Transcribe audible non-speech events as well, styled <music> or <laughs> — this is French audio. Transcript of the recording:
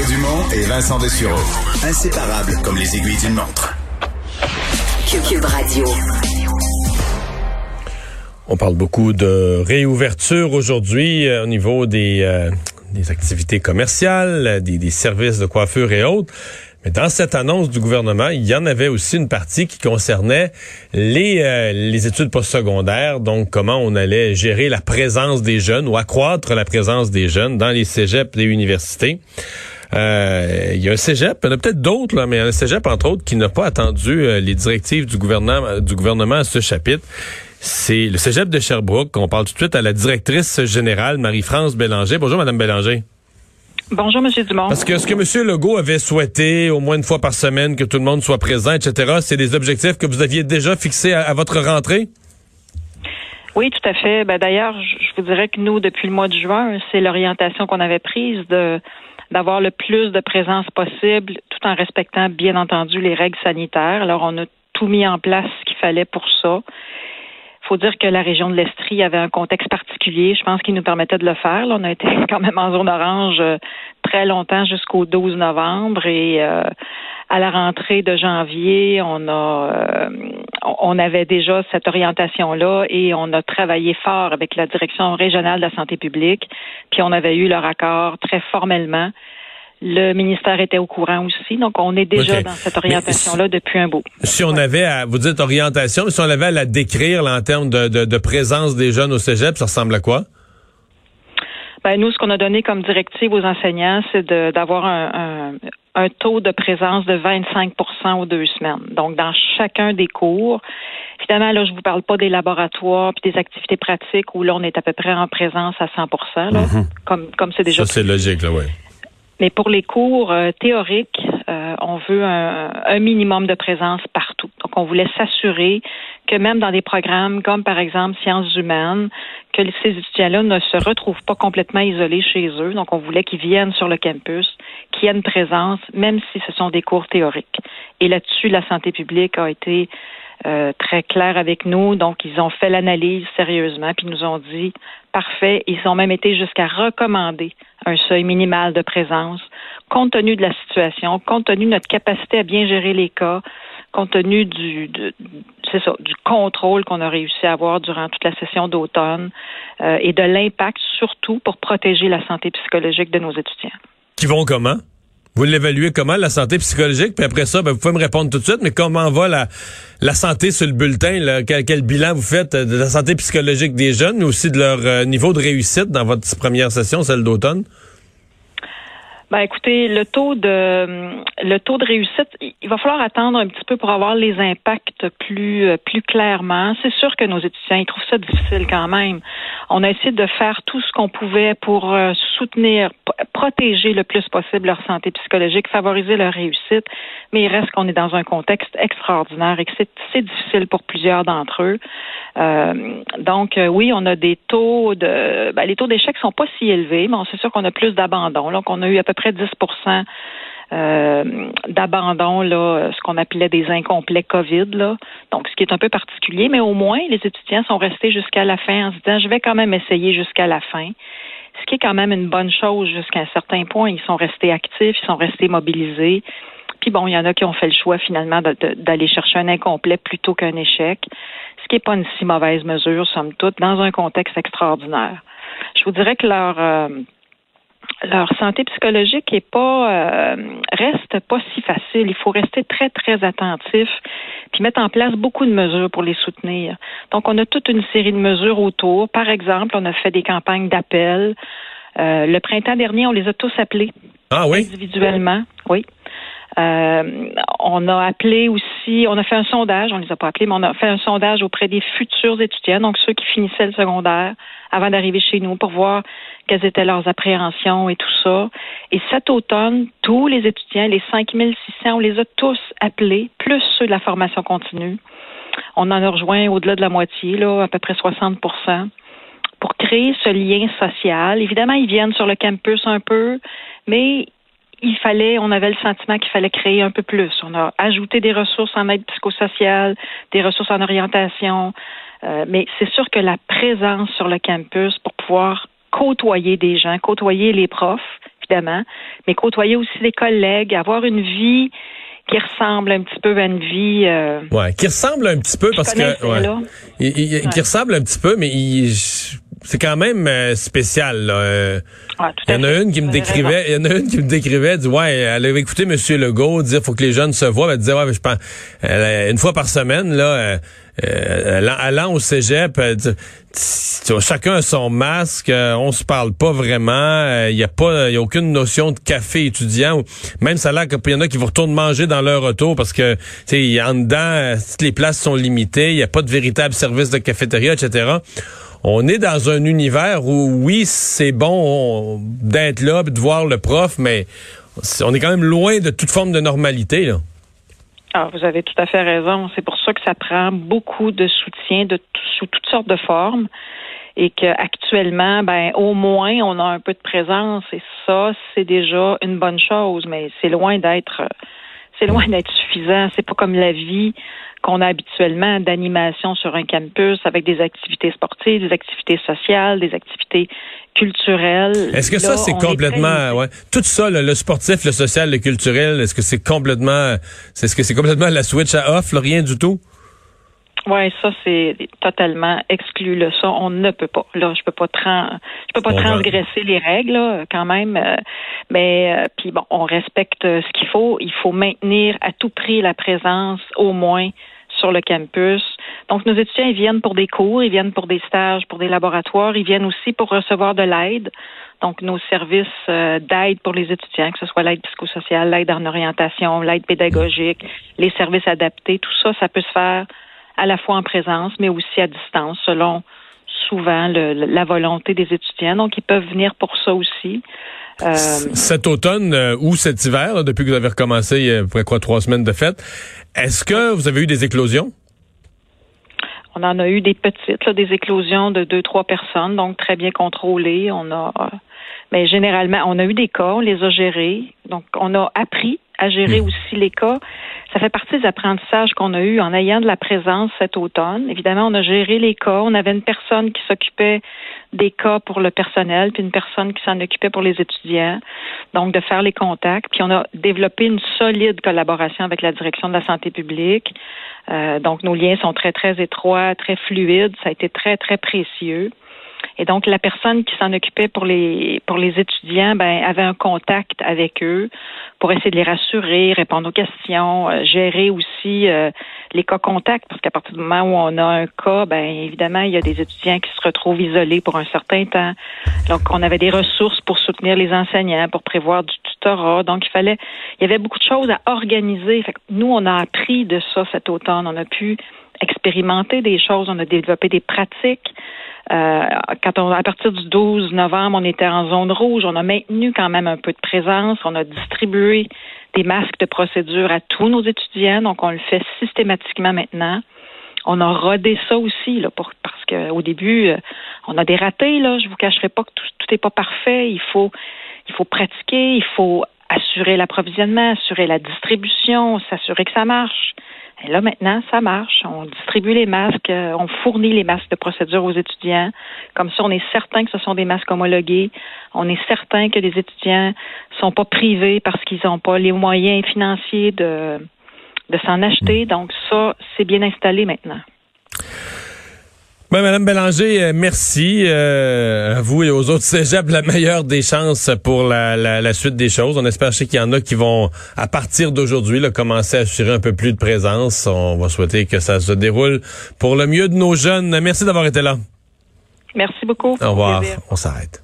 Mario Dumont et Vincent Dessureau. Inséparables comme les aiguilles d'une montre. Cube Radio. On parle beaucoup de réouverture aujourd'hui euh, au niveau des, euh, des activités commerciales, des, des services de coiffure et autres. Mais dans cette annonce du gouvernement, il y en avait aussi une partie qui concernait les, euh, les études postsecondaires, donc comment on allait gérer la présence des jeunes ou accroître la présence des jeunes dans les cégeps des universités. Euh, il y a un cégep, il y en a peut-être d'autres, là, mais il y a un cégep, entre autres, qui n'a pas attendu euh, les directives du gouvernement, du gouvernement à ce chapitre. C'est le cégep de Sherbrooke. On parle tout de suite à la directrice générale, Marie-France Bélanger. Bonjour, Madame Bélanger. Bonjour, M. Dumont. Parce que ce que M. Legault avait souhaité, au moins une fois par semaine, que tout le monde soit présent, etc., c'est des objectifs que vous aviez déjà fixés à, votre rentrée? Oui, tout à fait. Ben, D'ailleurs, je vous dirais que nous, depuis le mois de juin, c'est l'orientation qu'on avait prise de d'avoir le plus de présence possible, tout en respectant, bien entendu, les règles sanitaires. Alors, on a tout mis en place ce qu'il fallait pour ça faut dire que la région de l'Estrie avait un contexte particulier. Je pense qu'il nous permettait de le faire. on a été <laughs> quand même en zone orange euh, très longtemps jusqu'au 12 novembre et euh, à la rentrée de janvier, on a euh, on avait déjà cette orientation là et on a travaillé fort avec la direction régionale de la santé publique, puis on avait eu leur accord très formellement le ministère était au courant aussi. Donc, on est déjà dans cette orientation-là depuis un bout. Si on avait à, vous dites orientation, si on avait à la décrire en termes de, de, présence des jeunes au cégep, ça ressemble à quoi? Ben, nous, ce qu'on a donné comme directive aux enseignants, c'est d'avoir un, un, taux de présence de 25% aux deux semaines. Donc, dans chacun des cours, Évidemment, là, je vous parle pas des laboratoires puis des activités pratiques où là, on est à peu près en présence à 100 là, mm-hmm. comme comme c'est déjà. Ça, c'est logique, là, oui. Mais pour les cours euh, théoriques, euh, on veut un, minimum de présence partout. Donc, on voulait s'assurer que même dans des programmes comme, par exemple, sciences humaines, que ces étudiants-là ne se retrouvent pas complètement isolés chez eux. Donc, on voulait qu'ils viennent sur le campus, qu'il y ait une présence, même si ce sont des cours théoriques. Et là-dessus, la santé publique a été euh, très clair avec nous. Donc, ils ont fait l'analyse sérieusement, puis nous ont dit parfait. Ils ont même été jusqu'à recommander un seuil minimal de présence, compte tenu de la situation, compte tenu de notre capacité à bien gérer les cas, compte tenu du, du contrôle qu'on a réussi à avoir durant toute la session d'automne euh, et de l'impact surtout pour protéger la santé psychologique de nos étudiants. Qui vont comment? Vous l'évaluez comment, la santé psychologique? Puis après ça, ben, vous pouvez me répondre tout de suite, mais comment va la, la santé sur le bulletin? Quel, bilan vous faites de la santé psychologique des jeunes, mais aussi de leur euh, niveau de réussite dans votre première session, celle d'automne? Ben écoutez, le taux de le taux de réussite, il va falloir attendre un petit peu pour avoir les impacts plus euh, plus clairement. C'est sûr que nos étudiants ils trouvent ça difficile quand même. On a essayé de faire tout ce qu'on pouvait pour euh, soutenir, protéger le plus possible leur santé psychologique, favoriser leur réussite, mais il reste qu'on est dans un contexte extraordinaire et que c'est difficile pour plusieurs d'entre eux. Euh, donc oui, on a des taux de ben, les taux d'échec sont pas si élevés, mais c'est sûr qu'on a plus d'abandon. Donc on a eu à peu près 10 euh, d'abandon, ce qu'on appelait des incomplets COVID. Donc, ce qui est un peu particulier, mais au moins, les étudiants sont restés jusqu'à la fin en se disant, je vais quand même essayer jusqu'à la fin. Ce qui est quand même une bonne chose jusqu'à un certain point. Ils sont restés actifs, ils sont restés mobilisés. Puis bon, il y en a qui ont fait le choix finalement d'aller chercher un incomplet plutôt qu'un échec, ce qui n'est pas une si mauvaise mesure, somme toute, dans un contexte extraordinaire. Je vous dirais que leur euh, leur santé psychologique est pas euh, reste pas si facile. Il faut rester très très attentif puis mettre en place beaucoup de mesures pour les soutenir. Donc on a toute une série de mesures autour. Par exemple, on a fait des campagnes d'appel. Euh, le printemps dernier, on les a tous appelés. Ah oui? Individuellement, oui. Euh, on a appelé aussi, on a fait un sondage, on les a pas appelés, mais on a fait un sondage auprès des futurs étudiants, donc ceux qui finissaient le secondaire avant d'arriver chez nous pour voir quelles étaient leurs appréhensions et tout ça. Et cet automne, tous les étudiants, les 5600, on les a tous appelés, plus ceux de la formation continue. On en a rejoint au-delà de la moitié, là, à peu près 60% pour créer ce lien social. Évidemment, ils viennent sur le campus un peu, mais il fallait, on avait le sentiment qu'il fallait créer un peu plus. On a ajouté des ressources en aide psychosociale, des ressources en orientation, euh, mais c'est sûr que la présence sur le campus pour pouvoir côtoyer des gens, côtoyer les profs, évidemment, mais côtoyer aussi des collègues, avoir une vie qui ressemble un petit peu à une vie. Euh, ouais, qui ressemble un petit peu parce que. Ouais, Qui ressemble un petit peu, mais il c'est quand même euh, spécial. Là. Euh, il y en a une qui me décrivait, il y en a une qui me décrivait, dit ouais, elle avait écouté Monsieur Legault dire faut que les jeunes se voient, elle disait ouais, je pense une fois par semaine là, euh, allant au cégep, chacun a son masque, on se parle pas vraiment, il y a pas, il y a aucune notion de café étudiant. Même ça là qu'il y en a qui vont retourner manger dans leur auto parce que tu sais, en dedans, toutes les places sont limitées, il y a pas de véritable service de cafétéria, etc on est dans un univers où, oui, c'est bon d'être là, de voir le prof, mais on est quand même loin de toute forme de normalité. Là. Ah, vous avez tout à fait raison. C'est pour ça que ça prend beaucoup de soutien sous toutes sortes de formes et qu'actuellement, ben au moins on a un peu de présence et ça c'est déjà une bonne chose, mais c'est loin d'être c'est loin d'être suffisant. C'est pas comme la vie qu'on a habituellement d'animation sur un campus avec des activités sportives, des activités sociales, des activités culturelles. Est-ce que ça, c'est complètement, ouais, tout ça, le, sportif, le social, le culturel, est-ce que c'est complètement, est-ce que c'est complètement la switch à off, rien du tout? Oui, ça c'est totalement exclu. Là. Ça, on ne peut pas. Là, je peux pas je peux pas transgresser les règles quand même. Euh, mais euh, puis bon, on respecte euh, ce qu'il faut. Il faut maintenir à tout prix la présence au moins sur le campus. Donc, nos étudiants, ils viennent pour des cours, ils viennent pour des stages, pour des laboratoires, ils viennent aussi pour recevoir de l'aide. Donc, nos services d'aide pour les étudiants, que ce soit l'aide psychosociale, l'aide en orientation, l'aide pédagogique, les services adaptés, tout ça, ça peut se faire à la fois en présence, mais aussi à distance, selon souvent la volonté des étudiants. Donc, ils peuvent venir pour ça aussi. Euh, cet automne euh, ou cet hiver, depuis que vous avez recommencé il y a quoi, trois semaines de fête, est-ce que vous avez eu des éclosions? On en a eu des petites, des éclosions de deux, trois personnes, donc très bien contrôlées. On a, mais généralement, on a eu des cas, on les a gérés. Donc, on a appris à gérer hmm. aussi les cas. Ça fait partie des apprentissages qu'on a eu en ayant de la présence cet automne. Évidemment, on a géré les cas. On avait une personne qui s'occupait des cas pour le personnel, puis une personne qui s'en occupait pour les étudiants. Donc, de faire les contacts. Puis, on a développé une solide collaboration avec la direction de la santé publique. Euh, donc, nos liens sont très, très étroits, très fluides. Ça a été très, très précieux. Et donc, la personne qui s'en occupait pour les pour les étudiants, ben, avait un contact avec eux pour essayer de les rassurer, répondre aux questions, euh, gérer aussi euh, les cas contacts, parce qu'à partir du moment où on a un cas, ben évidemment, il y a des étudiants qui se retrouvent isolés pour un certain temps. Donc, on avait des ressources pour soutenir les enseignants, pour prévoir du tutorat. Donc, il fallait, il y avait beaucoup de choses à organiser. Fait nous, on a appris de ça cet automne. On a pu expérimenter des choses, on a développé des pratiques. Euh, quand on, à partir du 12 novembre, on était en zone rouge, on a maintenu quand même un peu de présence, on a distribué des masques de procédure à tous nos étudiants, donc on le fait systématiquement maintenant. On a rodé ça aussi, là, pour, parce qu'au début, euh, on a des ratés, là. Je vous cacherai pas que tout n'est pas parfait. Il faut, il faut pratiquer, il faut assurer l'approvisionnement, assurer la distribution, s'assurer que ça marche. Et là, maintenant, ça marche. On distribue les masques, euh, on fournit les masques de procédure aux étudiants. Comme ça, on est certain que ce sont des masques homologués. On est certain que les étudiants sont pas privés parce qu'ils n'ont pas les moyens financiers de, de s'en acheter. Donc, ça, c'est bien installé maintenant. Ben, Madame Bélanger, euh, merci euh, à vous et aux autres <laughs> cégeps la meilleure des chances pour la, la, suite des choses. On espère qu'il y en a qui vont, à partir d'aujourd'hui, commencer à assurer un peu plus de présence. On va souhaiter que ça se déroule pour le mieux de nos jeunes. Merci d'avoir été là. Merci beaucoup. Au revoir. On s'arrête.